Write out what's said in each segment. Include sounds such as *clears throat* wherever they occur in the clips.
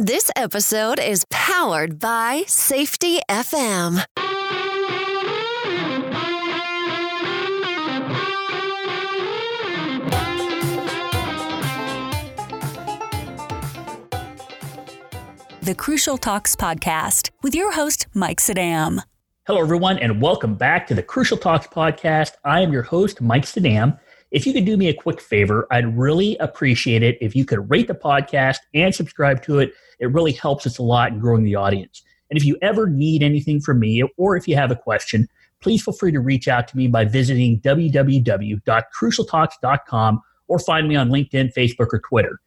This episode is powered by Safety FM. The Crucial Talks podcast with your host, Mike Sadam. Hello, everyone, and welcome back to the Crucial Talks podcast. I am your host, Mike Sadam. If you could do me a quick favor, I'd really appreciate it if you could rate the podcast and subscribe to it. It really helps us a lot in growing the audience. And if you ever need anything from me or if you have a question, please feel free to reach out to me by visiting www.crucialtalks.com or find me on LinkedIn, Facebook, or Twitter.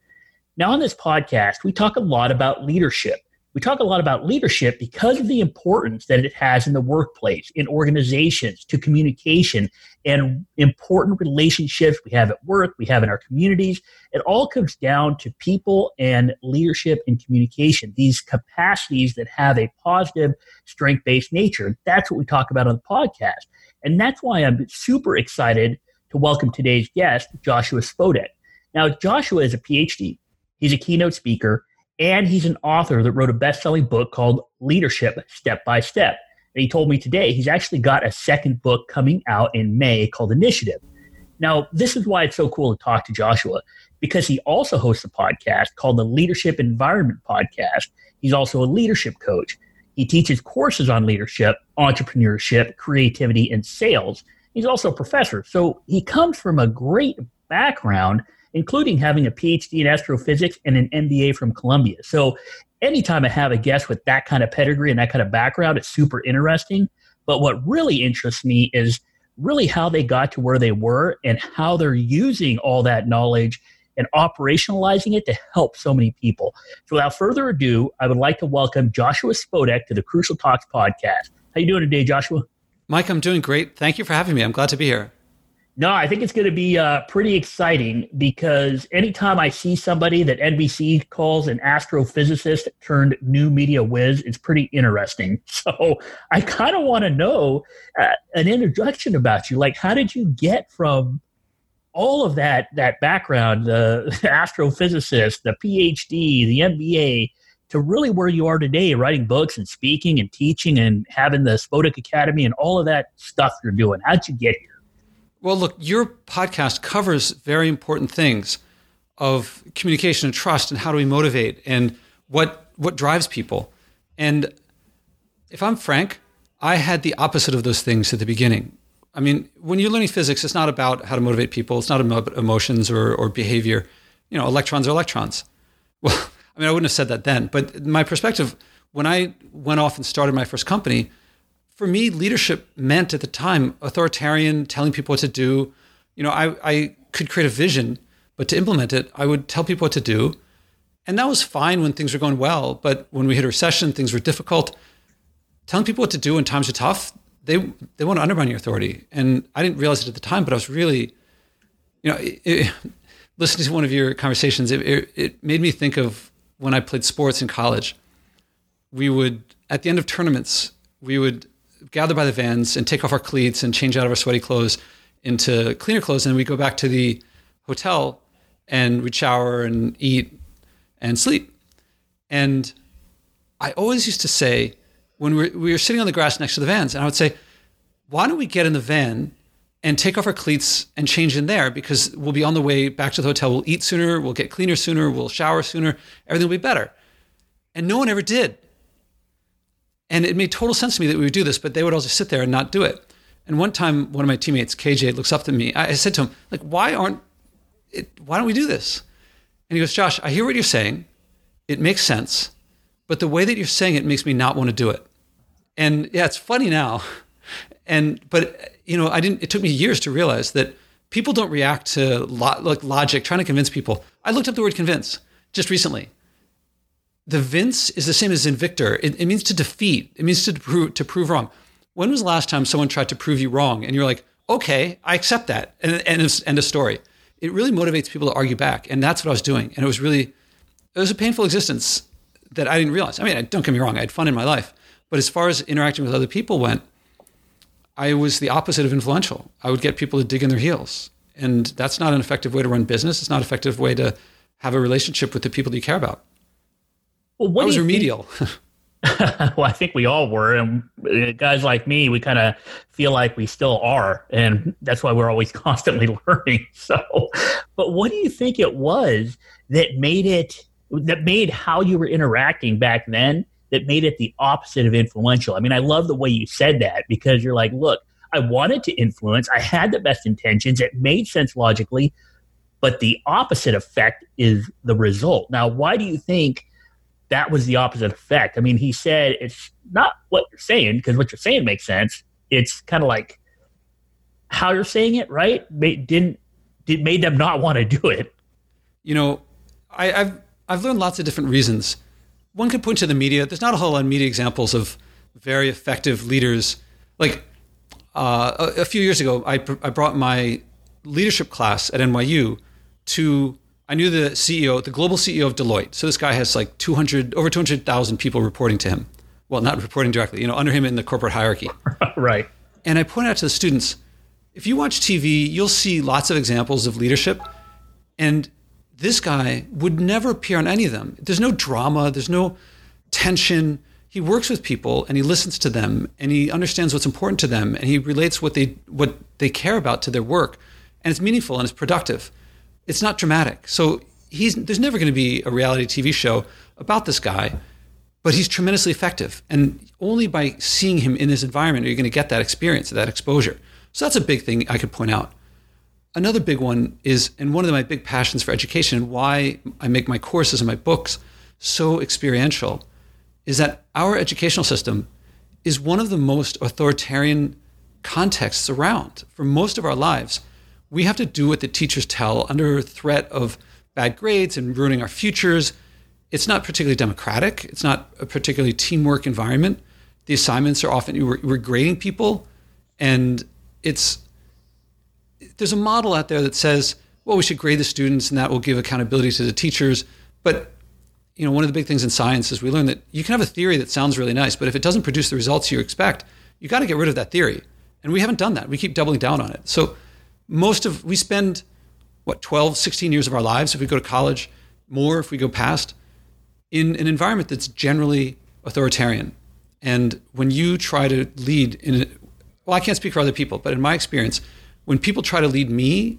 Now, on this podcast, we talk a lot about leadership we talk a lot about leadership because of the importance that it has in the workplace, in organizations, to communication, and important relationships we have at work, we have in our communities. It all comes down to people and leadership and communication, these capacities that have a positive, strength based nature. That's what we talk about on the podcast. And that's why I'm super excited to welcome today's guest, Joshua Spodek. Now, Joshua is a PhD, he's a keynote speaker and he's an author that wrote a best selling book called Leadership Step by Step. And he told me today he's actually got a second book coming out in May called Initiative. Now, this is why it's so cool to talk to Joshua because he also hosts a podcast called the Leadership Environment Podcast. He's also a leadership coach. He teaches courses on leadership, entrepreneurship, creativity, and sales. He's also a professor. So he comes from a great background including having a PhD in astrophysics and an MBA from Columbia. So anytime I have a guest with that kind of pedigree and that kind of background, it's super interesting. But what really interests me is really how they got to where they were and how they're using all that knowledge and operationalizing it to help so many people. So without further ado, I would like to welcome Joshua Spodek to the Crucial Talks podcast. How you doing today, Joshua? Mike, I'm doing great. Thank you for having me. I'm glad to be here. No, I think it's going to be uh, pretty exciting because anytime I see somebody that NBC calls an astrophysicist turned new media whiz, it's pretty interesting. *laughs* So I kind of want to know uh, an introduction about you. Like, how did you get from all of that that background, the *laughs* astrophysicist, the PhD, the MBA, to really where you are today, writing books and speaking and teaching and having the Spodek Academy and all of that stuff you're doing? How'd you get here? Well, look, your podcast covers very important things of communication and trust and how do we motivate and what what drives people. And if I'm frank, I had the opposite of those things at the beginning. I mean, when you're learning physics, it's not about how to motivate people. It's not about emotions or, or behavior. You know, electrons are electrons. *laughs* Well, I mean, I wouldn't have said that then, but my perspective when I went off and started my first company, for me, leadership meant at the time authoritarian, telling people what to do. You know, I, I could create a vision, but to implement it, I would tell people what to do. And that was fine when things were going well. But when we hit a recession, things were difficult. Telling people what to do when times are tough, they they want to undermine your authority. And I didn't realize it at the time, but I was really, you know, it, it, *laughs* listening to one of your conversations, it, it, it made me think of when I played sports in college. We would, at the end of tournaments, we would gather by the vans and take off our cleats and change out of our sweaty clothes into cleaner clothes. And we go back to the hotel and we'd shower and eat and sleep. And I always used to say, when we were, we were sitting on the grass next to the vans, and I would say, why don't we get in the van and take off our cleats and change in there because we'll be on the way back to the hotel. We'll eat sooner, we'll get cleaner sooner, we'll shower sooner, everything will be better. And no one ever did. And it made total sense to me that we would do this, but they would also sit there and not do it. And one time, one of my teammates, KJ, looks up to me. I said to him, like, why aren't it, why don't we do this? And he goes, Josh, I hear what you're saying. It makes sense. But the way that you're saying it makes me not want to do it. And yeah, it's funny now. *laughs* And, but, you know, I didn't, it took me years to realize that people don't react to lo- like logic, trying to convince people. I looked up the word convince just recently the Vince is the same as Invictor. It, it means to defeat. It means to prove to prove wrong. When was the last time someone tried to prove you wrong and you're like, okay, I accept that, and and end of story. It really motivates people to argue back, and that's what I was doing. And it was really, it was a painful existence that I didn't realize. I mean, don't get me wrong, I had fun in my life, but as far as interacting with other people went, I was the opposite of influential. I would get people to dig in their heels, and that's not an effective way to run business. It's not an effective way to have a relationship with the people that you care about. Well, what I was remedial. *laughs* *laughs* well, I think we all were, and guys like me, we kind of feel like we still are, and that's why we're always *laughs* constantly learning. So, but what do you think it was that made it that made how you were interacting back then that made it the opposite of influential? I mean, I love the way you said that because you're like, look, I wanted to influence, I had the best intentions, it made sense logically, but the opposite effect is the result. Now, why do you think? That was the opposite effect. I mean, he said it's not what you're saying because what you're saying makes sense. It's kind of like how you're saying it, right? Made, didn't did made them not want to do it. You know, I, I've I've learned lots of different reasons. One could point to the media. There's not a whole lot of media examples of very effective leaders. Like uh, a, a few years ago, I, I brought my leadership class at NYU to I knew the CEO, the global CEO of Deloitte. So this guy has like 200, over 200,000 people reporting to him. Well, not reporting directly, you know, under him in the corporate hierarchy. *laughs* right. And I pointed out to the students, if you watch TV, you'll see lots of examples of leadership. And this guy would never appear on any of them. There's no drama, there's no tension. He works with people and he listens to them and he understands what's important to them and he relates what they what they care about to their work. And it's meaningful and it's productive it's not dramatic. So he's there's never going to be a reality TV show about this guy, but he's tremendously effective. And only by seeing him in his environment are you going to get that experience, that exposure. So that's a big thing I could point out. Another big one is, and one of my big passions for education and why I make my courses and my books so experiential, is that our educational system is one of the most authoritarian contexts around for most of our lives we have to do what the teachers tell under threat of bad grades and ruining our futures. It's not particularly democratic. It's not a particularly teamwork environment. The assignments are often we're grading people, and it's there's a model out there that says, well, we should grade the students, and that will give accountability to the teachers. But you know, one of the big things in science is we learn that you can have a theory that sounds really nice, but if it doesn't produce the results you expect, you got to get rid of that theory. And we haven't done that. We keep doubling down on it. So most of we spend what 12 16 years of our lives if we go to college more if we go past in an environment that's generally authoritarian. And when you try to lead in a, well i can't speak for other people but in my experience when people try to lead me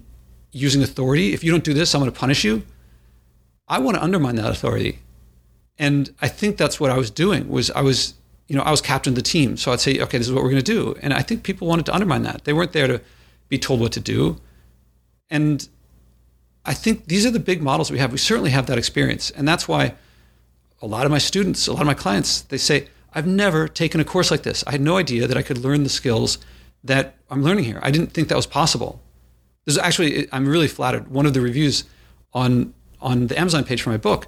using authority if you don't do this i'm going to punish you i want to undermine that authority. And i think that's what i was doing was i was you know i was captain of the team. So i'd say okay this is what we're going to do. And i think people wanted to undermine that. They weren't there to be told what to do. And I think these are the big models we have. We certainly have that experience. And that's why a lot of my students, a lot of my clients, they say, I've never taken a course like this. I had no idea that I could learn the skills that I'm learning here. I didn't think that was possible. There's actually, I'm really flattered. One of the reviews on on the Amazon page for my book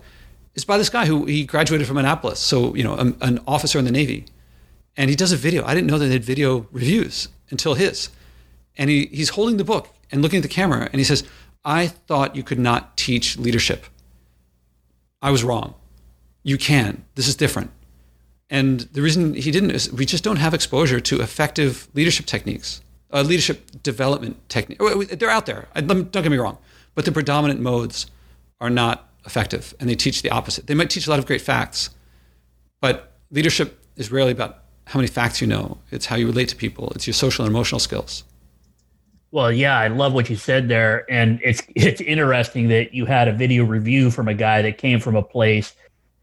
is by this guy who he graduated from Annapolis, so you know, an, an officer in the Navy, and he does a video. I didn't know that they had video reviews until his, and he, he's holding the book and looking at the camera and he says, I thought you could not teach leadership. I was wrong. You can. This is different. And the reason he didn't is we just don't have exposure to effective leadership techniques, uh, leadership development techniques. They're out there. Don't get me wrong, but the predominant modes are not effective, and they teach the opposite. They might teach a lot of great facts, but leadership is rarely about how many facts you know. It's how you relate to people. It's your social and emotional skills. Well, yeah, I love what you said there, and it's *laughs* it's interesting that you had a video review from a guy that came from a place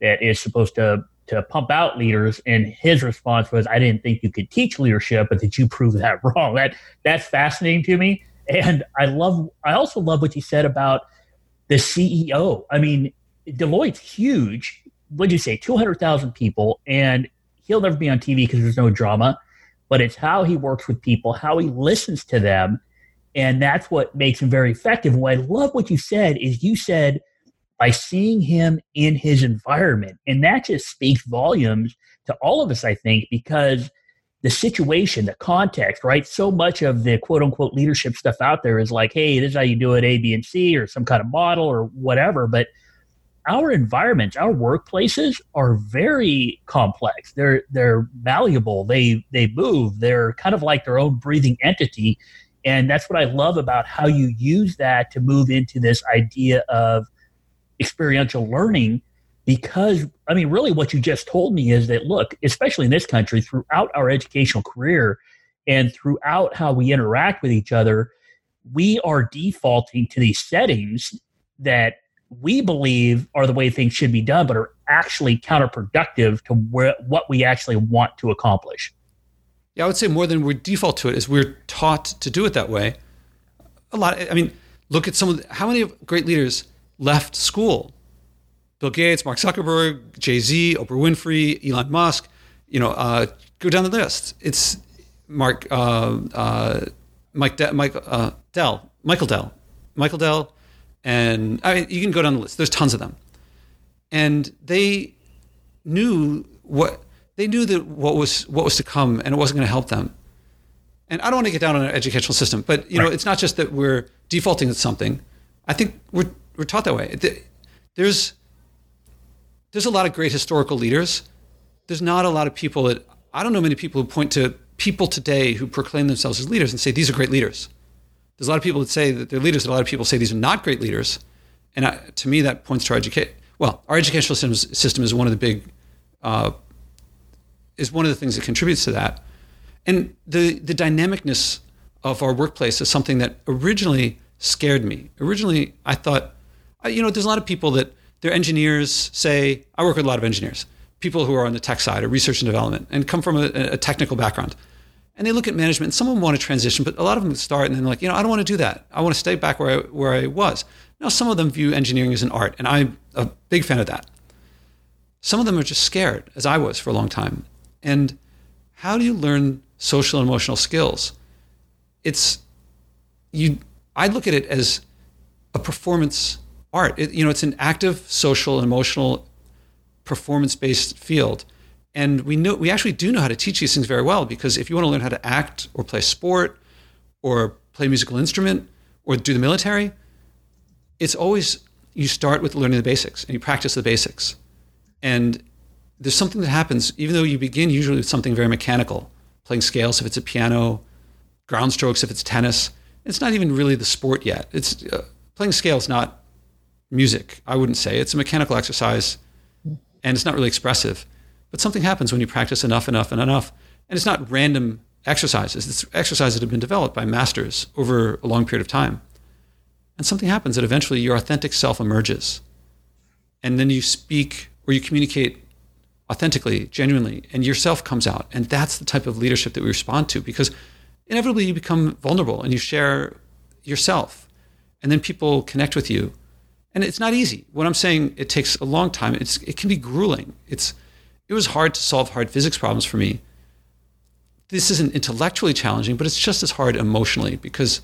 that is supposed to to pump out leaders, and his response was, "I didn't think you could teach leadership, but that you proved that *laughs* wrong." That that's fascinating to me, and I love. I also love what you said about the CEO. I mean, Deloitte's huge. What'd you say? Two hundred thousand people, and he'll never be on TV because there's no drama. But it's how he works with people, how he listens to them and that's what makes him very effective. what I love what you said is you said by seeing him in his environment. And that just speaks volumes to all of us, I think, because the situation, the context, right? So much of the quote unquote leadership stuff out there is like, hey, this is how you do it A, B, and C, or some kind of model or whatever. But our environments, our workplaces are very complex. They're they're malleable. They they move. They're kind of like their own breathing entity. And that's what I love about how you use that to move into this idea of experiential learning because I mean, really, what you just told me is that look, especially in this country, throughout our educational career and throughout how we interact with each other, we are defaulting to these settings that we believe are the way things should be done, but are actually counterproductive to where, what we actually want to accomplish. Yeah, I would say more than we default to it is we're taught to do it that way. A lot. I mean, look at some of the, how many great leaders left school. Bill Gates, Mark Zuckerberg, Jay Z, Oprah Winfrey, Elon Musk. You know, uh, go down the list. It's Mark, uh, uh, Mike, De- Mike uh, Dell, Michael Dell, Michael Dell, and I mean, you can go down the list. There's tons of them, and they knew what they knew that what was what was to come, and it wasn't going to help them. And I don't want to get down on our educational system, but you know, it's not just that we're defaulting to something. I think we're we're taught that way. There's there's a lot of great historical leaders. There's not a lot of people that I don't know many people who point to people today who proclaim themselves as leaders and say these are great leaders. There's a lot of people that say that they're leaders, and a lot of people say these are not great leaders. And I, to me, that points to our education. Well, our educational system, system is one of the big, uh, is one of the things that contributes to that. And the the dynamicness of our workplace is something that originally scared me. Originally, I thought, you know, there's a lot of people that they're engineers. Say, I work with a lot of engineers, people who are on the tech side or research and development, and come from a, a technical background and they look at management and some of them want to transition but a lot of them start and then like you know i don't want to do that i want to stay back where I, where I was now some of them view engineering as an art and i'm a big fan of that some of them are just scared as i was for a long time and how do you learn social and emotional skills? It's you i look at it as a performance art. It, you know it's an active social and emotional performance based field. And we know we actually do know how to teach these things very well because if you want to learn how to act or play sport or play a musical instrument or do the military, it's always you start with learning the basics and you practice the basics. And there's something that happens, even though you begin usually with something very mechanical, playing scales if it's a piano, ground strokes if it's tennis. It's not even really the sport yet. It's uh, playing scales not music. I wouldn't say it's a mechanical exercise, and it's not really expressive. But something happens when you practice enough, enough, and enough. And it's not random exercises, it's exercises that have been developed by masters over a long period of time. And something happens that eventually your authentic self emerges. And then you speak or you communicate authentically, genuinely, and yourself comes out. And that's the type of leadership that we respond to because inevitably you become vulnerable and you share yourself. And then people connect with you. And it's not easy. What I'm saying, it takes a long time. It's, it can be grueling. It's, it was hard to solve hard physics problems for me. This isn't intellectually challenging, but it's just as hard emotionally because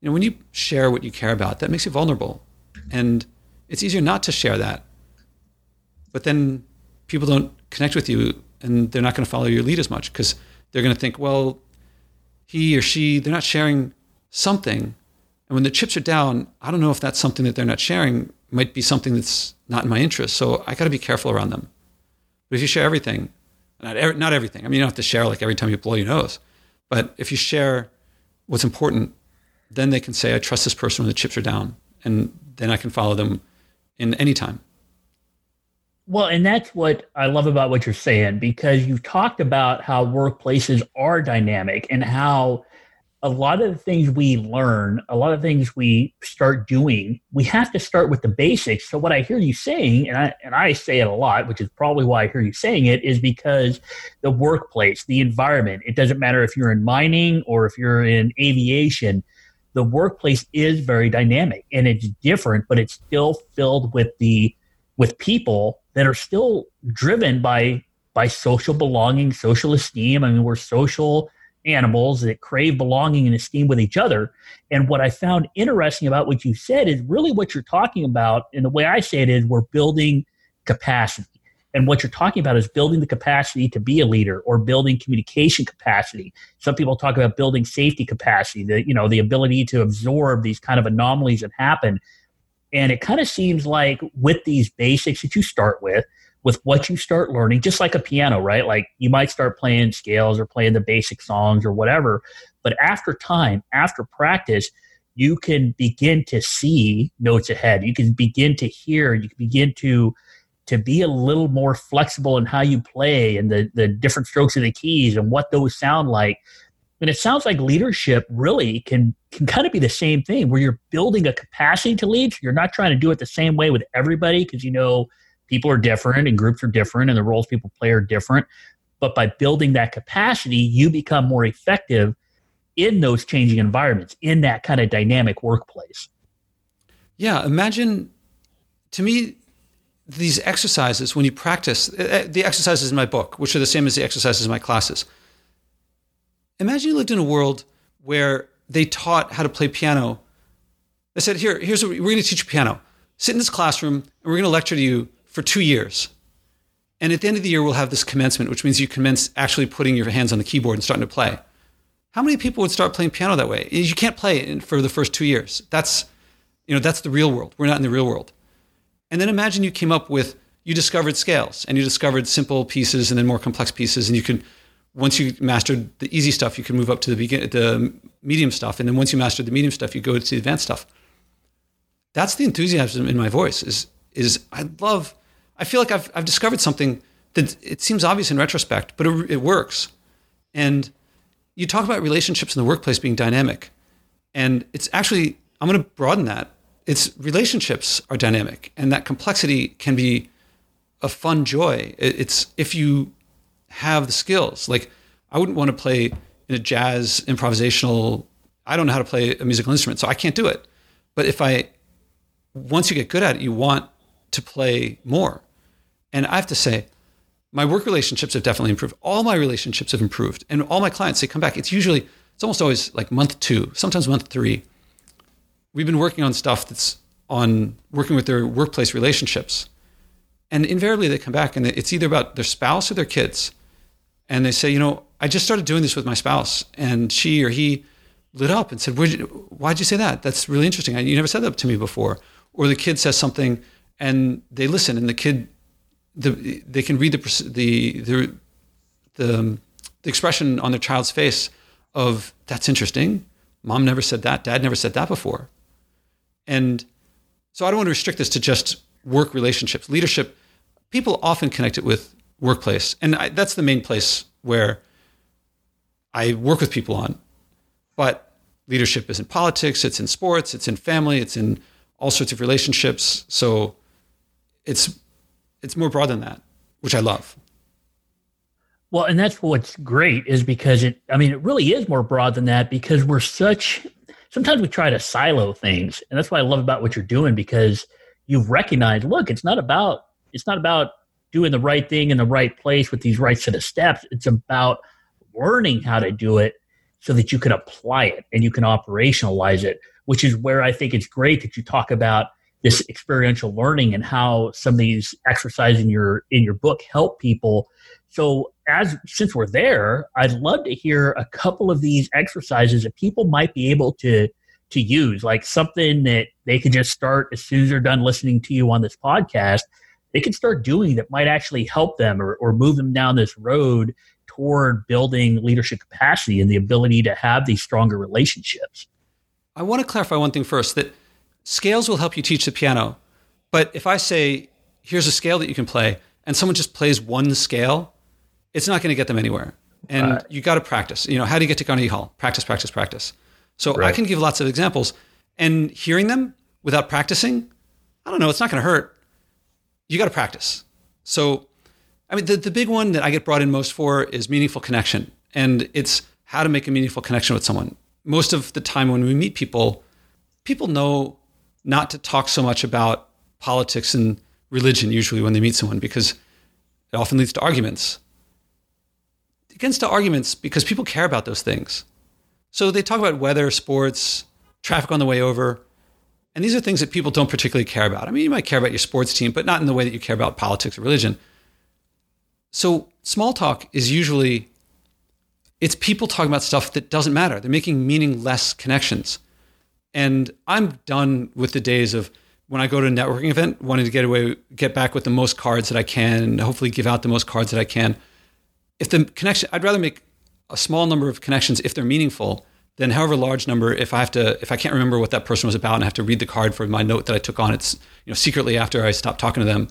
you know when you share what you care about, that makes you vulnerable. And it's easier not to share that. But then people don't connect with you and they're not going to follow your lead as much because they're going to think, well, he or she, they're not sharing something. And when the chips are down, I don't know if that's something that they're not sharing might be something that's not in my interest. So I got to be careful around them. But if you share everything, not, not everything, I mean, you don't have to share like every time you blow your nose, but if you share what's important, then they can say, I trust this person when the chips are down. And then I can follow them in any time. Well, and that's what I love about what you're saying because you've talked about how workplaces are dynamic and how a lot of the things we learn, a lot of things we start doing, we have to start with the basics. So what I hear you saying, and I and I say it a lot, which is probably why I hear you saying it, is because the workplace, the environment, it doesn't matter if you're in mining or if you're in aviation, the workplace is very dynamic and it's different, but it's still filled with the with people that are still driven by by social belonging, social esteem. I mean, we're social animals that crave belonging and esteem with each other. And what I found interesting about what you said is really what you're talking about. And the way I say it is we're building capacity. And what you're talking about is building the capacity to be a leader or building communication capacity. Some people talk about building safety capacity, the, you know, the ability to absorb these kind of anomalies that happen. And it kind of seems like with these basics that you start with, with what you start learning, just like a piano, right? Like you might start playing scales or playing the basic songs or whatever. But after time, after practice, you can begin to see notes ahead. You can begin to hear, you can begin to to be a little more flexible in how you play and the, the different strokes of the keys and what those sound like. And it sounds like leadership really can can kind of be the same thing where you're building a capacity to lead. You're not trying to do it the same way with everybody because you know people are different and groups are different and the roles people play are different. But by building that capacity, you become more effective in those changing environments, in that kind of dynamic workplace. Yeah, imagine to me these exercises when you practice uh, uh, the exercises in my book, which are the same as the exercises in my classes. Imagine you lived in a world where they taught how to play piano. They said, "Here, here's what we're going to teach you piano. Sit in this classroom, and we're going to lecture to you for two years. And at the end of the year, we'll have this commencement, which means you commence actually putting your hands on the keyboard and starting to play." How many people would start playing piano that way? You can't play for the first two years. That's, you know, that's the real world. We're not in the real world. And then imagine you came up with, you discovered scales and you discovered simple pieces and then more complex pieces. And you could, once you mastered the easy stuff, you can move up to the, begin, the medium stuff. And then once you mastered the medium stuff, you go to the advanced stuff. That's the enthusiasm in my voice is, is I love, I feel like I've, I've discovered something that it seems obvious in retrospect, but it, it works. And you talk about relationships in the workplace being dynamic. And it's actually, I'm going to broaden that it's relationships are dynamic and that complexity can be a fun joy. It's if you have the skills. Like I wouldn't want to play in a jazz improvisational. I don't know how to play a musical instrument, so I can't do it. But if I once you get good at it, you want to play more. And I have to say, my work relationships have definitely improved. All my relationships have improved, and all my clients they come back. It's usually it's almost always like month two, sometimes month three we've been working on stuff that's on working with their workplace relationships. And invariably they come back and it's either about their spouse or their kids. And they say, you know, I just started doing this with my spouse and she or he lit up and said, you, why'd you say that? That's really interesting. You never said that to me before. Or the kid says something and they listen and the kid, the, they can read the, the, the, the, um, the expression on their child's face of, that's interesting. Mom never said that. Dad never said that before. And so I don't want to restrict this to just work relationships. Leadership, people often connect it with workplace. And I, that's the main place where I work with people on. But leadership is in politics, it's in sports, it's in family, it's in all sorts of relationships. So it's it's more broad than that, which I love. Well, and that's what's great is because it I mean it really is more broad than that because we're such sometimes we try to silo things and that's what i love about what you're doing because you've recognized look it's not about it's not about doing the right thing in the right place with these right set of steps it's about learning how to do it so that you can apply it and you can operationalize it which is where i think it's great that you talk about this experiential learning and how some of these exercises in your in your book help people so as since we're there, I'd love to hear a couple of these exercises that people might be able to to use, like something that they can just start as soon as they're done listening to you on this podcast. They can start doing that might actually help them or, or move them down this road toward building leadership capacity and the ability to have these stronger relationships. I want to clarify one thing first that scales will help you teach the piano. But if I say, here's a scale that you can play, and someone just plays one scale, it's not going to get them anywhere. And right. you got to practice. You know, how do you get to Carnegie Hall? Practice, practice, practice. So right. I can give lots of examples. And hearing them without practicing, I don't know, it's not going to hurt. You got to practice. So, I mean, the, the big one that I get brought in most for is meaningful connection. And it's how to make a meaningful connection with someone. Most of the time when we meet people, people know not to talk so much about politics and religion usually when they meet someone because it often leads to arguments It gets to arguments because people care about those things. So they talk about weather, sports, traffic on the way over. And these are things that people don't particularly care about. I mean, you might care about your sports team, but not in the way that you care about politics or religion. So small talk is usually it's people talking about stuff that doesn't matter. They're making meaningless connections. And I'm done with the days of when I go to a networking event, wanting to get away, get back with the most cards that I can, and hopefully give out the most cards that I can if the connection, I'd rather make a small number of connections if they're meaningful than however large number if I have to if I can't remember what that person was about and I have to read the card for my note that I took on it's you know secretly after I stopped talking to them.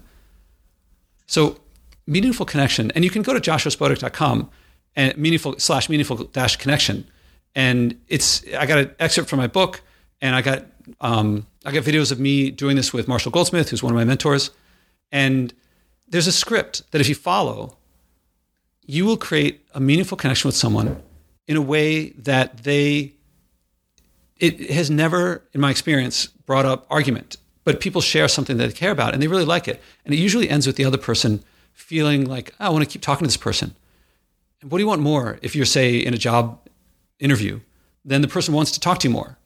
So meaningful connection, and you can go to joshuaspodek.com and meaningful slash meaningful dash connection. And it's, I got an excerpt from my book and I got, um, I got videos of me doing this with Marshall Goldsmith, who's one of my mentors. And there's a script that if you follow, you will create a meaningful connection with someone in a way that they it has never in my experience brought up argument. But people share something that they care about and they really like it. And it usually ends with the other person feeling like oh, i want to keep talking to this person. And what do you want more if you're say in a job interview? Then the person wants to talk to you more.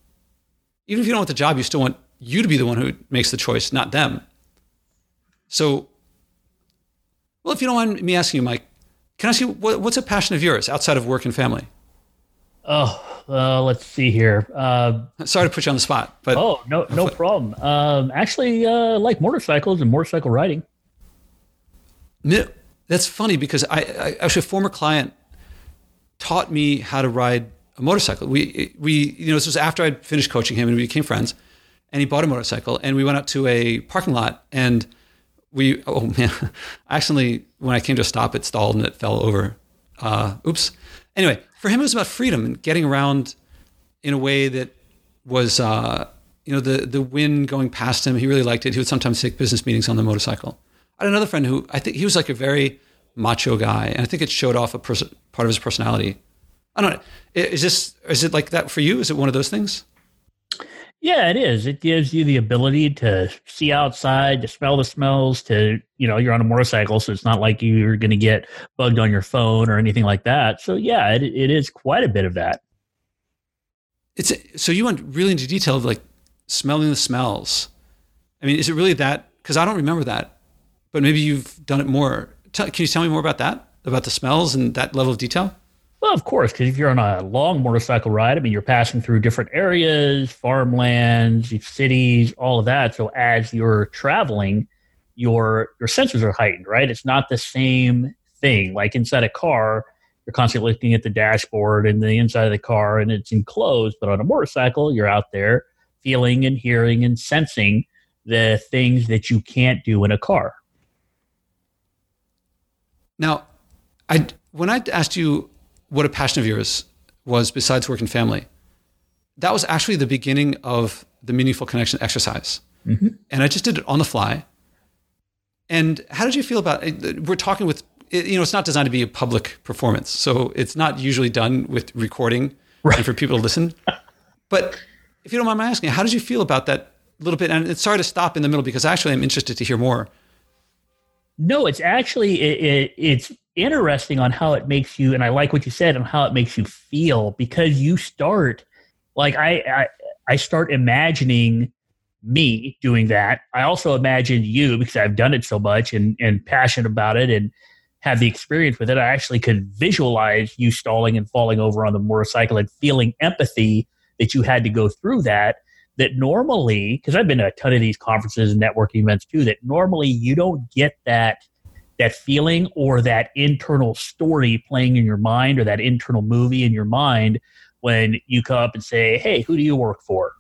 Even if you don't want the job you still want you to be the one who makes the choice not them. So well if you don't mind me asking you mike can I ask you what, what's a passion of yours outside of work and family? Oh, uh, let's see here. Uh, Sorry to put you on the spot, but oh no, no problem. Um, actually, uh, like motorcycles and motorcycle riding. No, That's funny because I, I actually a former client taught me how to ride a motorcycle. We we you know this was after I'd finished coaching him and we became friends, and he bought a motorcycle and we went out to a parking lot and we oh *laughs* man, I accidentally when I came to a stop, it stalled and it fell over. Uh, oops. Anyway, for him, it was about freedom and getting around in a way that was, uh, you know, the the wind going past him. He really liked it. He would sometimes take business meetings on the motorcycle. I had another friend who I think he was like a very macho guy, and I think it showed off a pers- part of his personality. I don't know. Is this is it like that for you? Is it one of those things? Yeah, it is. It gives you the ability to see outside, to smell the smells, to, you know, you're on a motorcycle, so it's not like you're going to get bugged on your phone or anything like that. So, yeah, it, it is quite a bit of that. It's so you went really into detail of like smelling the smells. I mean, is it really that? Because I don't remember that, but maybe you've done it more. Can you tell me more about that? About the smells and that level of detail? Well, of course, because if you're on a long motorcycle ride, I mean, you're passing through different areas, farmlands, cities, all of that. So as you're traveling, your your senses are heightened, right? It's not the same thing. Like inside a car, you're constantly looking at the dashboard and the inside of the car, and it's enclosed. But on a motorcycle, you're out there feeling and hearing and sensing the things that you can't do in a car. Now, I when I asked you what a passion of yours was besides work and family. That was actually the beginning of the meaningful connection exercise. Mm-hmm. And I just did it on the fly. And how did you feel about it? We're talking with, you know, it's not designed to be a public performance. So it's not usually done with recording right. and for people to listen. but if you don't mind my asking, how did you feel about that little bit? And it's sorry to stop in the middle because actually I'm interested to hear more. No, it's actually, it, it, it's interesting on how it makes you, and I like what you said on how it makes you feel because you start like I, I, I start imagining me doing that. I also imagine you because I've done it so much and and passionate about it and have the experience with it. I actually could visualize you stalling and falling over on the motorcycle and feeling empathy that you had to go through that. That normally, because I've been to a ton of these conferences and networking events too, that normally you don't get that that feeling or that internal story playing in your mind or that internal movie in your mind when you come up and say, "Hey, who do you work for?"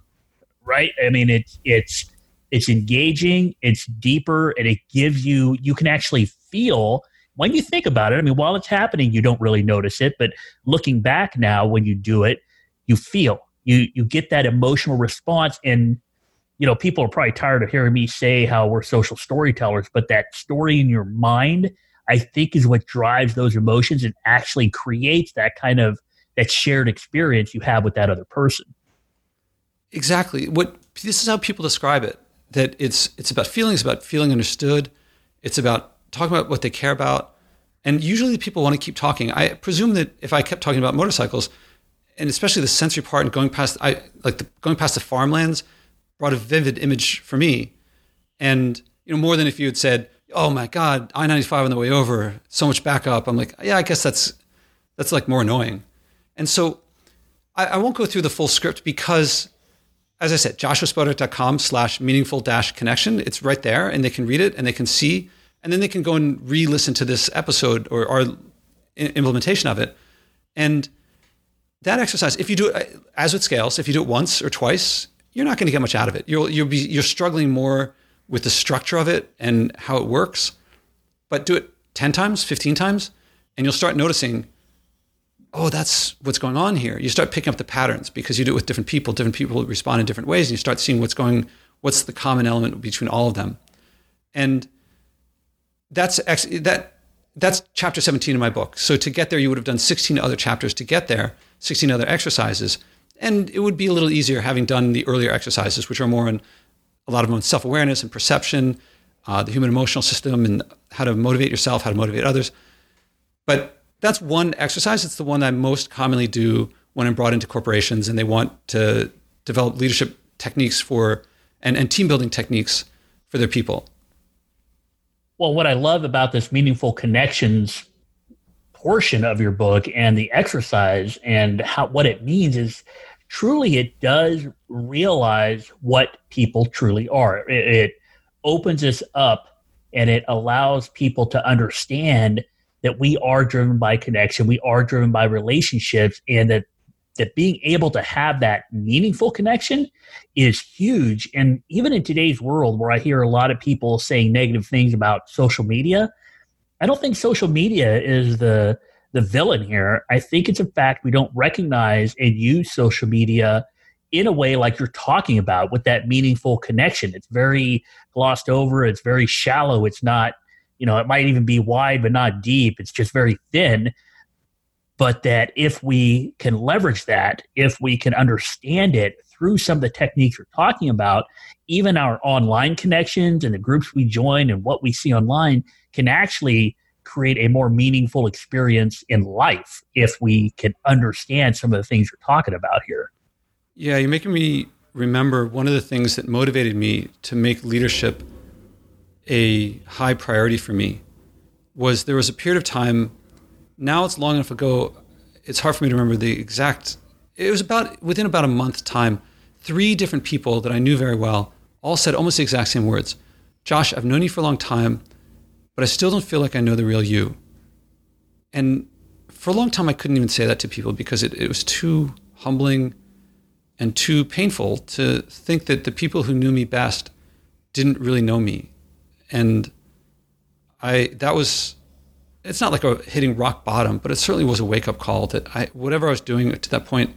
Right? I mean, it's it's it's engaging, it's deeper, and it gives you you can actually feel when you think about it. I mean, while it's happening, you don't really notice it, but looking back now, when you do it, you feel you you get that emotional response and you know, people are probably tired of hearing me say how we're social storytellers, but that story in your mind, I think, is what drives those emotions and actually creates that kind of that shared experience you have with that other person. Exactly. What this is how people describe it. That it's it's about feelings, about feeling understood. It's about talking about what they care about. And usually people want to keep talking. I presume that if I kept talking about motorcycles, and especially the sensory part and going past I like the, going past the farmlands, brought a vivid image for me. And, you know, more than if you had said, oh my God, I 95 on the way over, so much backup. I'm like, yeah, I guess that's, that's like more annoying. And so I, I won't go through the full script because, as I said, joshuaspodek.com slash meaningful dash connection. It's right there and they can read it and they can see, and then they can go and re listen to this episode or our implementation of it. And that exercise, if you do it uh, as with scales, if you do it once or twice, you're not going to get much out of it. You'll you'll be you're struggling more with the structure of it and how it works. but do it 10 times, 15 times, and you'll start noticing, oh, that's what's going on here. You start picking up the patterns because you do it with different people. Different people respond in different ways, and you start seeing what's going, what's the common element between all of them. And that's actually that that's chapter 17 in my book. So to get there, you would have done 16 other chapters to get there, 16 other exercises. And it would be a little easier having done the earlier exercises, which are more on a lot of them self awareness and perception, uh, the human emotional system, and how to motivate yourself, how to motivate others. But that's one exercise. It's the one I most commonly do when I'm brought into corporations and they want to develop leadership techniques for and, and team building techniques for their people. Well, what I love about this meaningful connections portion of your book and the exercise and how what it means is truly it does realize what people truly are. It, it opens us up and it allows people to understand that we are driven by connection, we are driven by relationships, and that that being able to have that meaningful connection is huge. And even in today's world, where I hear a lot of people saying negative things about social media, I don't think social media is the the villain here. I think it's a fact we don't recognize and use social media in a way like you're talking about with that meaningful connection. It's very glossed over, it's very shallow, it's not, you know, it might even be wide but not deep. It's just very thin. But that if we can leverage that, if we can understand it through some of the techniques you're talking about, even our online connections and the groups we join and what we see online can actually create a more meaningful experience in life if we can understand some of the things you're talking about here. Yeah, you're making me remember one of the things that motivated me to make leadership a high priority for me was there was a period of time now it's long enough ago it's hard for me to remember the exact it was about within about a month time three different people that i knew very well all said almost the exact same words josh i've known you for a long time but I still don't feel like I know the real you. And for a long time, I couldn't even say that to people because it, it was too humbling and too painful to think that the people who knew me best didn't really know me. And I, that was, it's not like a hitting rock bottom, but it certainly was a wake up call that I, whatever I was doing to that point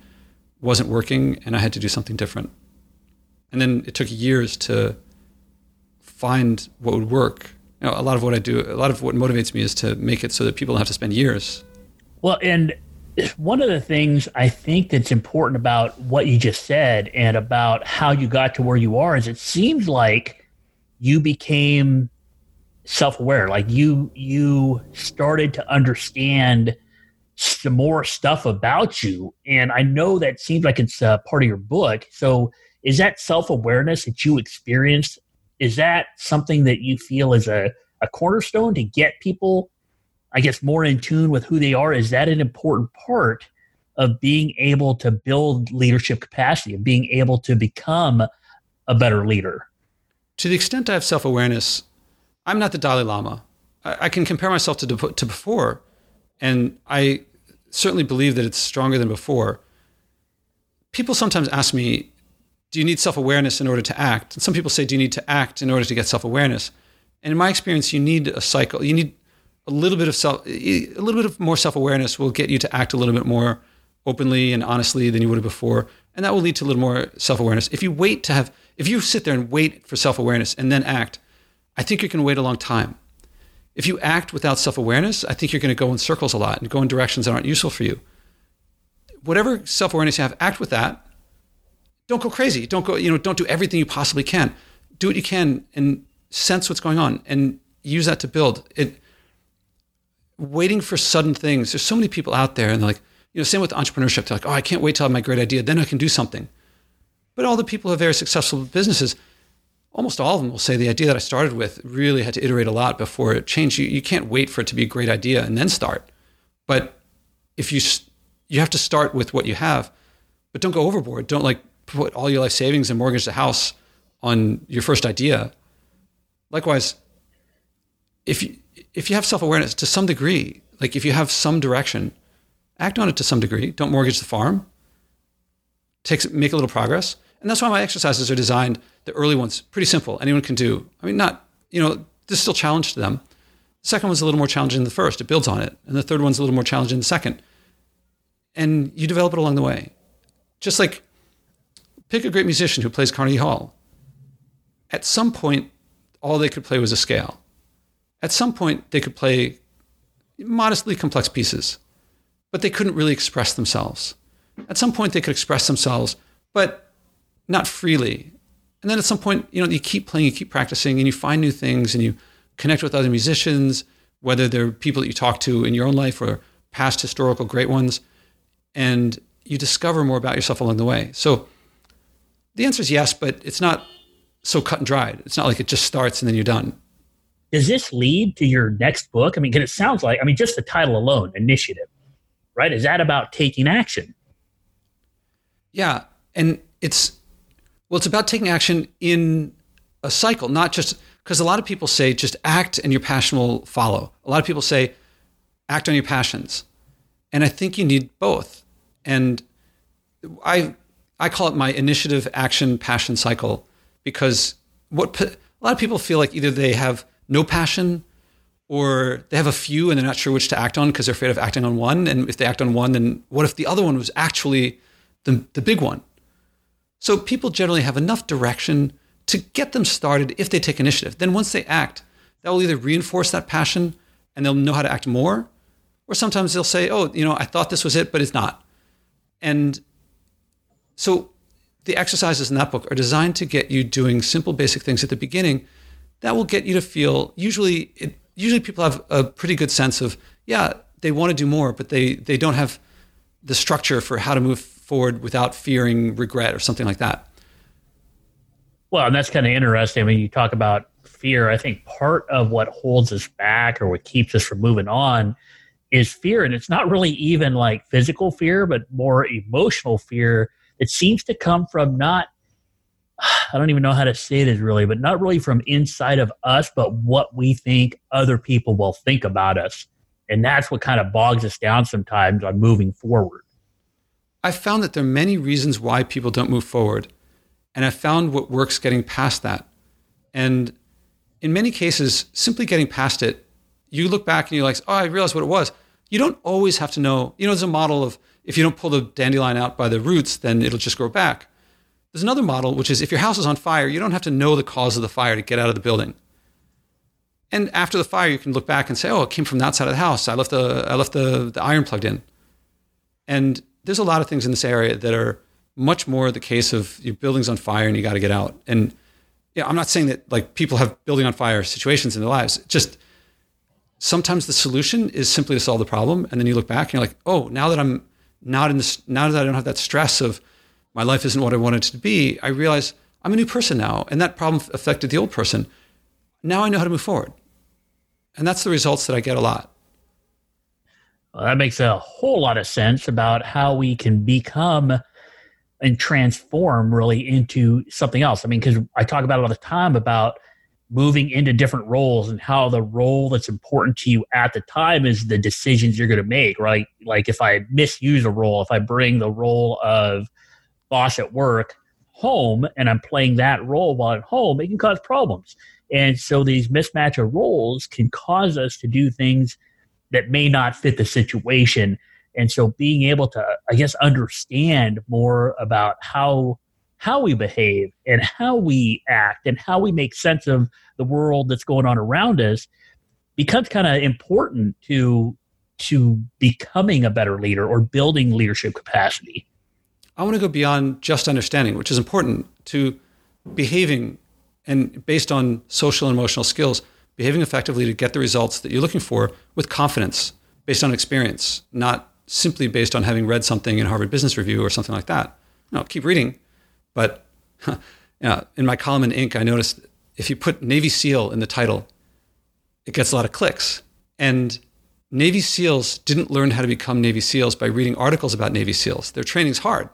wasn't working and I had to do something different. And then it took years to find what would work you know, a lot of what I do, a lot of what motivates me is to make it so that people don't have to spend years. Well, and *clears throat* one of the things I think that's important about what you just said and about how you got to where you are is it seems like you became self-aware. Like you you started to understand some more stuff about you. And i know that seems like it's a part of your book. So is that self-awareness that you experienced is that something that you feel is a, a cornerstone to get people, I guess, more in tune with who they are? Is that an important part of being able to build leadership capacity of being able to become a better leader? To the extent I have self awareness, I'm not the Dalai Lama. I, I can compare myself to, to before, and I certainly believe that it's stronger than before. People sometimes ask me, do you need self awareness in order to act? And some people say, do you need to act in order to get self awareness? And in my experience, you need a cycle. You need a little bit of self, a little bit of more self awareness will get you to act a little bit more openly and honestly than you would have before, and that will lead to a little more self awareness. If you wait to have, if you sit there and wait for self awareness and then act, I think you can wait a long time. If you act without self awareness, I think you're going to go in circles a lot and go in directions that aren't useful for you. Whatever self awareness you have, act with that don't go crazy. Don't go, you know, don't do everything you possibly can. Do what you can and sense what's going on and use that to build. It waiting for sudden things. There's so many people out there and they're like, you know, same with entrepreneurship. They're like, oh, I can't wait till I have my great idea, then I can do something. But all the people who have very successful businesses, almost all of them will say the idea that I started with really had to iterate a lot before it changed. You, you can't wait for it to be a great idea and then start. But if you you have to start with what you have, but don't go overboard. Don't like put all your life savings and mortgage the house on your first idea. Likewise, if you, if you have self awareness to some degree, like if you have some direction, act on it to some degree. Don't mortgage the farm. Take, make a little progress. And that's why my exercises are designed, the early ones, pretty simple. Anyone can do. I mean, not, you know, there's still challenge to them, The second one's a little more challenging than the first. It builds on it. And the third one's a little more challenging than the second. And you develop it along the way. Just like pick a great musician who plays Carnegie Hall. At some point, all they could play was a scale. At some point, they could play modestly complex pieces, but they couldn't really express themselves. At some point, they could express themselves, but not freely. And then at some point, you know, you keep playing, you keep practicing, and you find new things, and you connect with other musicians, whether they're people that you talk to in your own life or past historical great ones, and you discover more about yourself along the way. So the answer is yes, but it's not so cut and dried. It's not like it just starts and then you're done. Does this lead to your next book? I mean, because it sounds like, I mean, just the title alone, Initiative, right? Is that about taking action? Yeah. And it's, well, it's about taking action in a cycle, not just because a lot of people say just act and your passion will follow. A lot of people say act on your passions. And I think you need both. And I, I call it my initiative, action, passion cycle because what a lot of people feel like either they have no passion or they have a few and they're not sure which to act on because they're afraid of acting on one. And if they act on one, then what if the other one was actually the, the big one? So people generally have enough direction to get them started if they take initiative. Then once they act, that will either reinforce that passion and they'll know how to act more, or sometimes they'll say, oh, you know, I thought this was it, but it's not. And so the exercises in that book are designed to get you doing simple, basic things at the beginning that will get you to feel. Usually, it, usually people have a pretty good sense of yeah, they want to do more, but they they don't have the structure for how to move forward without fearing regret or something like that. Well, and that's kind of interesting. I mean, you talk about fear. I think part of what holds us back or what keeps us from moving on is fear. And it's not really even like physical fear, but more emotional fear it seems to come from not I don't even know how to say this really, but not really from inside of us, but what we think other people will think about us. And that's what kind of bogs us down sometimes on moving forward. I found that there are many reasons why people don't move forward. And I found what works getting past that. And in many cases, simply getting past it, you look back and you're like, oh, I realized what it was. You don't always have to know. You know, there's a model of if you don't pull the dandelion out by the roots, then it'll just grow back. There's another model, which is if your house is on fire, you don't have to know the cause of the fire to get out of the building. And after the fire, you can look back and say, oh, it came from that side of the house. I left the, I left the, the iron plugged in. And there's a lot of things in this area that are much more the case of your building's on fire and you got to get out. And yeah, I'm not saying that like people have building on fire situations in their lives. Just sometimes the solution is simply to solve the problem. And then you look back and you're like, oh, now that I'm not in this, now that I don't have that stress of my life isn't what I wanted it to be, I realize I'm a new person now. And that problem affected the old person. Now I know how to move forward. And that's the results that I get a lot. Well, that makes a whole lot of sense about how we can become and transform really into something else. I mean, because I talk about it all the time about moving into different roles and how the role that's important to you at the time is the decisions you're going to make, right? Like if I misuse a role, if I bring the role of boss at work home and I'm playing that role while at home, it can cause problems. And so these mismatch of roles can cause us to do things that may not fit the situation. And so being able to, I guess, understand more about how how we behave and how we act and how we make sense of the world that's going on around us becomes kind of important to to becoming a better leader or building leadership capacity. I want to go beyond just understanding, which is important, to behaving and based on social and emotional skills, behaving effectively to get the results that you're looking for with confidence, based on experience, not simply based on having read something in Harvard Business Review or something like that. No, keep reading, but yeah, in my column in Inc., I noticed if you put Navy SEAL in the title, it gets a lot of clicks. And Navy SEALs didn't learn how to become Navy SEALs by reading articles about Navy SEALs. Their training's hard.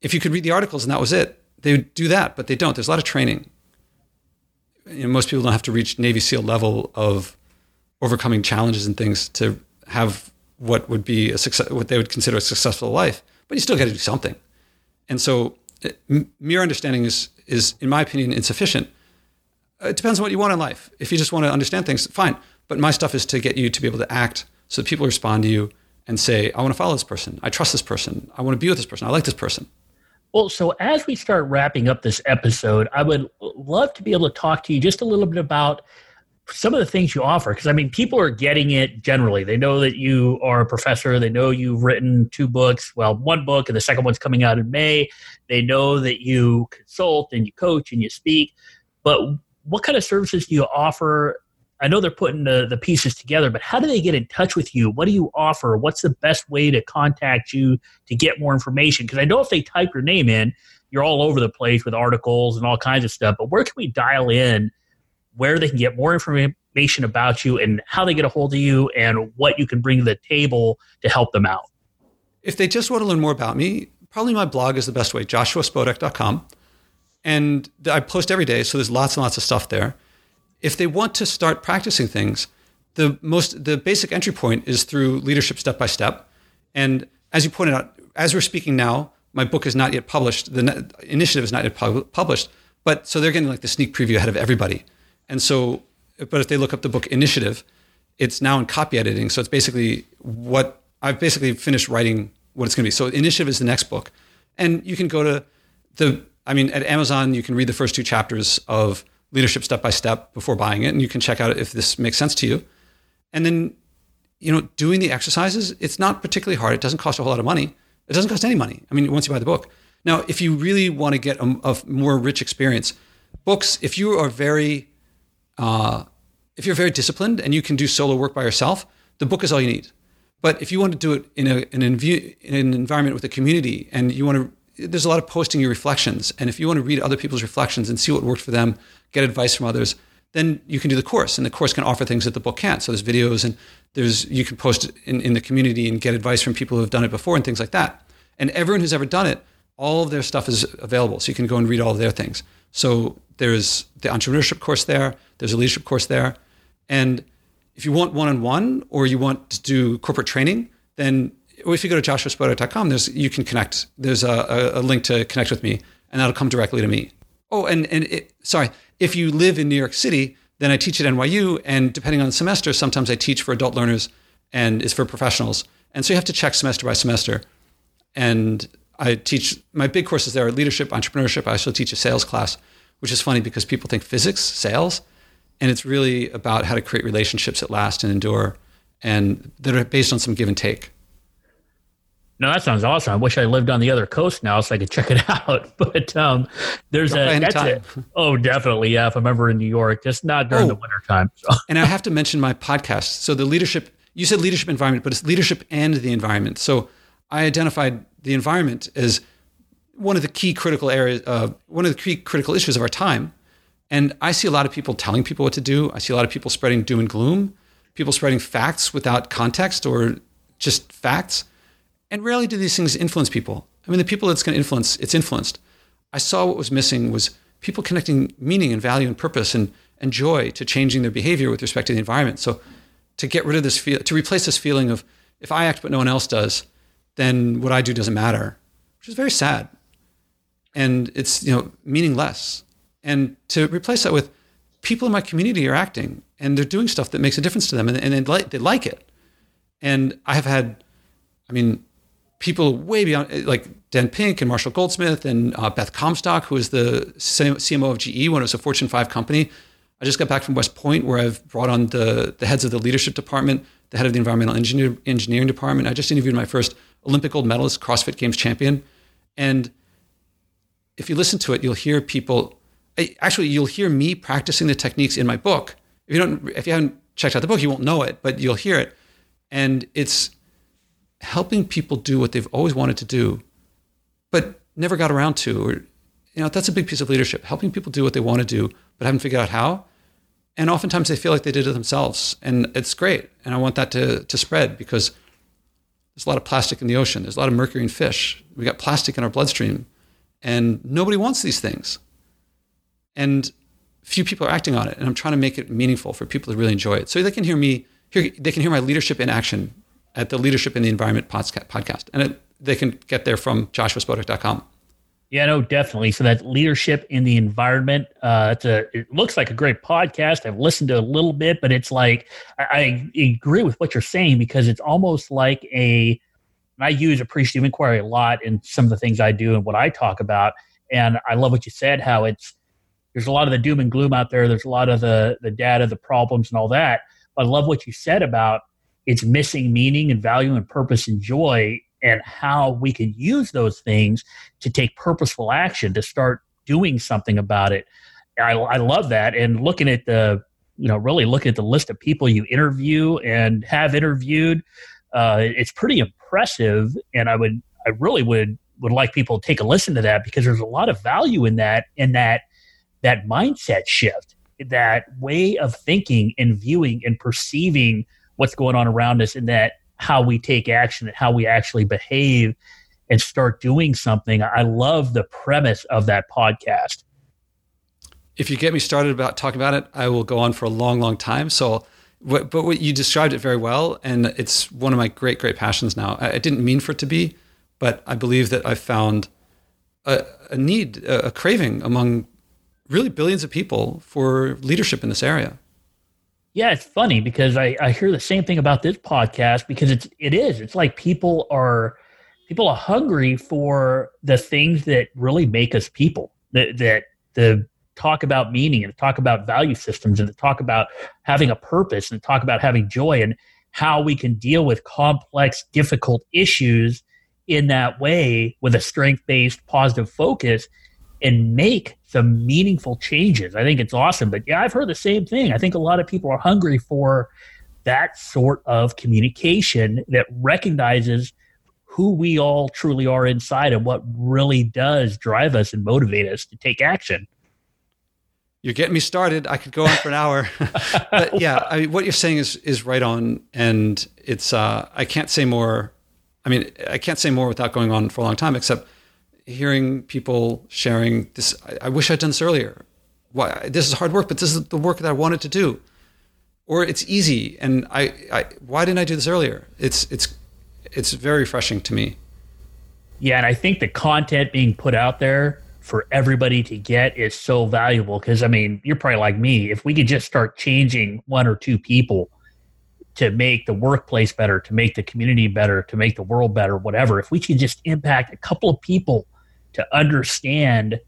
If you could read the articles and that was it, they would do that, but they don't. There's a lot of training. You know, most people don't have to reach Navy SEAL level of overcoming challenges and things to have what would be a success, what they would consider a successful life. But you still got to do something. And so mere understanding is, is, in my opinion, insufficient. Uh, it depends on what you want in life. If you just want to understand things, fine. But my stuff is to get you to be able to act so that people respond to you and say, I want to follow this person. I trust this person. I want to be with this person. I like this person. Well, so as we start wrapping up this episode, I would love to be able to talk to you just a little bit about some of the things you offer because i mean people are getting it generally. They know that you are a professor. They know you've written two books well one book and the second one's coming out in may. They know that you consult and you coach and you speak. But what kind of services do you offer? I know they're putting the, the pieces together but how do they get in touch with you? What do you offer? What's the best way to contact you to get more information? Because i know if they type your name in you're all over the place with articles and all kinds of stuff but where can we dial in where they can get more information about you and how they get a hold of you and what you can bring to the table to help them out. If they just want to learn more about me, probably my blog is the best way, joshuaspodek.com. And I post every day, so there's lots and lots of stuff there. If they want to start practicing things, the most the basic entry point is through leadership step by step. And as you pointed out, as we're speaking now, my book is not yet published. The initiative is not yet published, but so they're getting like the sneak preview ahead of everybody. And so, but if they look up the book Initiative, it's now in copy editing. So it's basically what I've basically finished writing what it's going to be. So Initiative is the next book. And you can go to the, I mean, at Amazon, you can read the first two chapters of Leadership Step by Step before buying it. And you can check out if this makes sense to you. And then, you know, doing the exercises, it's not particularly hard. It doesn't cost a whole lot of money. It doesn't cost any money. I mean, once you buy the book. Now, if you really want to get a, a more rich experience, books, if you are very uh, if you're very disciplined and you can do solo work by yourself, the book is all you need. But if you want to do it in, a, in, an, in an environment with a community and you want to, there's a lot of posting your reflections. And if you want to read other people's reflections and see what worked for them, get advice from others, then you can do the course. And the course can offer things that the book can't. So there's videos and there's, you can post in, in the community and get advice from people who have done it before and things like that. And everyone who's ever done it, all of their stuff is available. So you can go and read all of their things. So there's the entrepreneurship course there. There's a leadership course there. And if you want one-on-one or you want to do corporate training, then if you go to joshuaspodek.com, there's you can connect. There's a, a, link to connect with me, and that'll come directly to me. Oh, and and it, sorry, if you live in New York City, then I teach at NYU, and depending on the semester, sometimes I teach for adult learners and it's for professionals. And so you have to check semester by semester. And I teach my big courses there are leadership, entrepreneurship. I also teach a sales class, which is funny because people think physics, sales, and it's really about how to create relationships that last and endure and that are based on some give and take. No, that sounds awesome. I wish I lived on the other coast now so I could check it *laughs* out. But um, there's a that's it. *laughs* Oh, definitely. Yeah, if I'm ever in New York, just not during oh, the winter time. So. *laughs* and I have to mention my podcast. So the leadership, you said leadership environment, but it's leadership and the environment. So I identified the environment as one of the key critical areas, uh, one of the key critical issues of our time. And I see a lot of people telling people what to do. I see a lot of people spreading doom and gloom, people spreading facts without context or just facts. And rarely do these things influence people. I mean, the people that's going to influence, it's influenced. I saw what was missing was people connecting meaning and value and purpose and, and joy to changing their behavior with respect to the environment. So to get rid of this feel, to replace this feeling of if I act but no one else does, then what I do doesn't matter, which is very sad and it's you know meaningless. And to replace that with people in my community are acting and they're doing stuff that makes a difference to them and, and they, like, they like it. And I have had, I mean, people way beyond like Dan Pink and Marshall Goldsmith and uh, Beth Comstock, who is the CMO of GE when it was a Fortune 5 company. I just got back from West Point where I've brought on the, the heads of the leadership department, the head of the environmental engineer, engineering department. I just interviewed my first Olympic gold medalist, CrossFit Games champion. And if you listen to it, you'll hear people. Actually, you'll hear me practicing the techniques in my book. If you don't, if you haven't checked out the book, you won't know it, but you'll hear it, and it's helping people do what they've always wanted to do, but never got around to. Or, you know, that's a big piece of leadership: helping people do what they want to do, but haven't figured out how. And oftentimes they feel like they did it themselves, and it's great. And I want that to to spread because there's a lot of plastic in the ocean. There's a lot of mercury in fish. We've got plastic in our bloodstream. And nobody wants these things. And few people are acting on it. And I'm trying to make it meaningful for people to really enjoy it. So they can hear me, hear, they can hear my leadership in action at the Leadership in the Environment podcast. And it, they can get there from joshuaspodek.com. Yeah, no, definitely. So that leadership in the environment. Uh, it's a. It looks like a great podcast. I've listened to a little bit, but it's like I, I agree with what you're saying because it's almost like a. I use appreciative inquiry a lot in some of the things I do and what I talk about. And I love what you said. How it's there's a lot of the doom and gloom out there. There's a lot of the the data, the problems, and all that. But I love what you said about it's missing meaning and value and purpose and joy and how we can use those things to take purposeful action to start doing something about it. I, I love that. And looking at the, you know, really looking at the list of people you interview and have interviewed, uh, it's pretty impressive. And I would, I really would, would like people to take a listen to that because there's a lot of value in that, in that, that mindset shift, that way of thinking and viewing and perceiving what's going on around us, and that how we take action and how we actually behave and start doing something. I love the premise of that podcast. If you get me started about talking about it, I will go on for a long, long time. So, but what you described it very well, and it's one of my great, great passions now. I didn't mean for it to be, but I believe that I found a, a need, a, a craving among really billions of people for leadership in this area. Yeah, it's funny because I, I hear the same thing about this podcast because it's it is. It's like people are people are hungry for the things that really make us people. That that the talk about meaning and talk about value systems and talk about having a purpose and talk about having joy and how we can deal with complex, difficult issues in that way with a strength based positive focus and make some meaningful changes. I think it's awesome. But yeah, I've heard the same thing. I think a lot of people are hungry for that sort of communication that recognizes who we all truly are inside and what really does drive us and motivate us to take action. You're getting me started. I could go on for an hour. *laughs* but yeah, I mean, what you're saying is is right on, and it's uh, I can't say more. I mean, I can't say more without going on for a long time. Except hearing people sharing this. I, I wish I'd done this earlier. Why this is hard work, but this is the work that I wanted to do. Or it's easy, and I, I why didn't I do this earlier? It's it's it's very refreshing to me. Yeah, and I think the content being put out there for everybody to get is so valuable because I mean, you're probably like me. If we could just start changing one or two people to make the workplace better, to make the community better, to make the world better, whatever, if we could just impact a couple of people to understand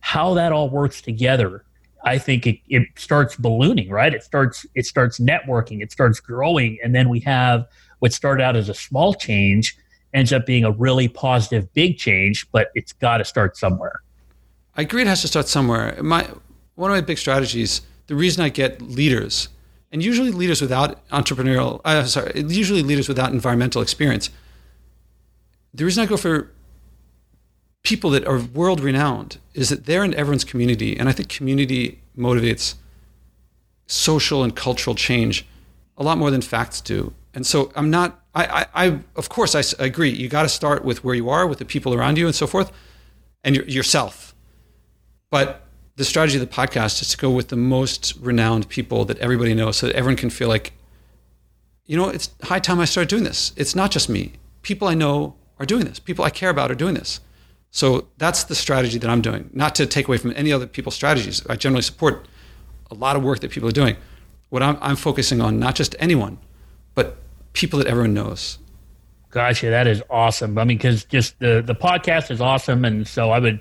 how that all works together, I think it, it starts ballooning, right? It starts it starts networking, it starts growing, and then we have what started out as a small change ends up being a really positive big change, but it's got to start somewhere. I agree it has to start somewhere. My one of my big strategies, the reason I get leaders, and usually leaders without entrepreneurial, uh, sorry, usually leaders without environmental experience. The reason I go for people that are world renowned is that they're in everyone's community. And I think community motivates social and cultural change a lot more than facts do. And so I'm not, I, I, I of course, I, agree. You got to start with where you are, with the people around you, and so forth, and your, yourself. But the strategy of the podcast is to go with the most renowned people that everybody knows so that everyone can feel like, you know, it's high time I started doing this. It's not just me. People I know are doing this. People I care about are doing this. So that's the strategy that I'm doing. Not to take away from any other people's strategies. I generally support a lot of work that people are doing. What I'm, I'm focusing on, not just anyone, but people that everyone knows. Gotcha. That is awesome. I mean, because just the, the podcast is awesome. And so I would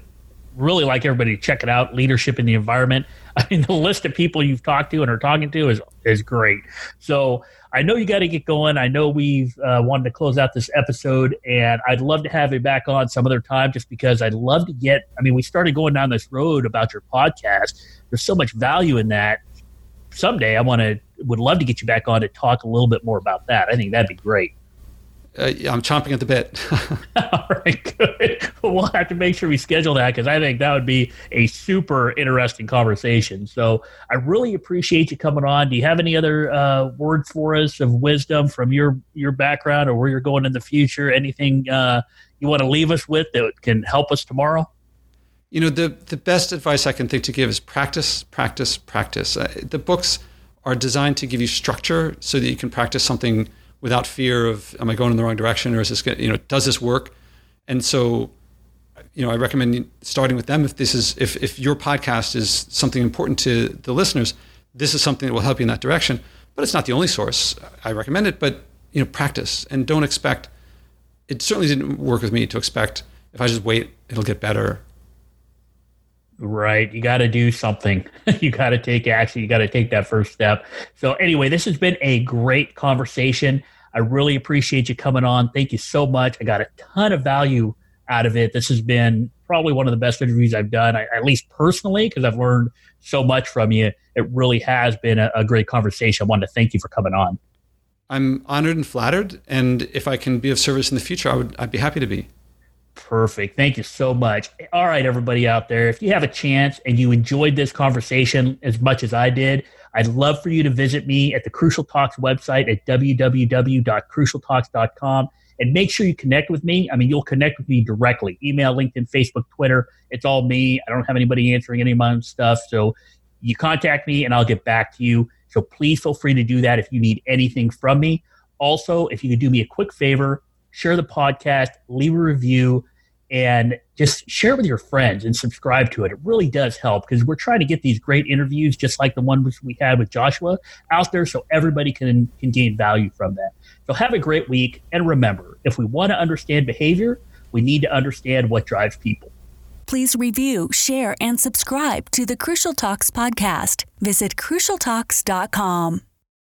really like everybody to check it out. Leadership in the environment. *laughs* I mean, the list of people you've talked to and are talking to is is great. So I know you got to get going. I know we've uh, wanted to close out this episode, and I'd love to have you back on some other time, just because I'd love to get. I mean, we started going down this road about your podcast. There's so much value in that. Someday, I want to would love to get you back on to talk a little bit more about that. I think that'd be great uh, I'm chomping at the bit. *laughs* All right, good. We'll have to make sure we schedule that because I think that would be a super interesting conversation. So I really appreciate you coming on. Do you have any other uh, words for us of wisdom from your your background or where you're going in the future? Anything uh, you want to leave us with that can help us tomorrow? You know, the the best advice I can think to give is practice, practice, practice. Uh, the books are designed to give you structure so that you can practice something without fear of am I going in the wrong direction or is this you know does this work? And so you know, I recommend starting with them if this is if if your podcast is something important to the listeners. This is something that will help you in that direction. But it's not the only source. I recommend it, but you know, practice and don't expect. It certainly didn't work with me to expect if I just wait, it'll get better. Right. You got to do something. *laughs* you got to take action. You got to take that first step. So, anyway, this has been a great conversation. I really appreciate you coming on. Thank you so much. I got a ton of value out of it. This has been probably one of the best interviews I've done, I, at least personally, because I've learned so much from you. It really has been a, a great conversation. I wanted to thank you for coming on. I'm honored and flattered, and if I can be of service in the future, I would I'd be happy to be. Perfect. Thank you so much. All right, everybody out there, if you have a chance and you enjoyed this conversation as much as I did, I'd love for you to visit me at the Crucial Talks website at www.crucialtalks.com and make sure you connect with me. I mean, you'll connect with me directly email, LinkedIn, Facebook, Twitter. It's all me. I don't have anybody answering any of my stuff. So you contact me and I'll get back to you. So please feel free to do that if you need anything from me. Also, if you could do me a quick favor, share the podcast, leave a review, and just share with your friends and subscribe to it. It really does help because we're trying to get these great interviews, just like the one which we had with Joshua, out there so everybody can, can gain value from that. So have a great week. And remember, if we want to understand behavior, we need to understand what drives people. Please review, share, and subscribe to the Crucial Talks podcast. Visit crucialtalks.com.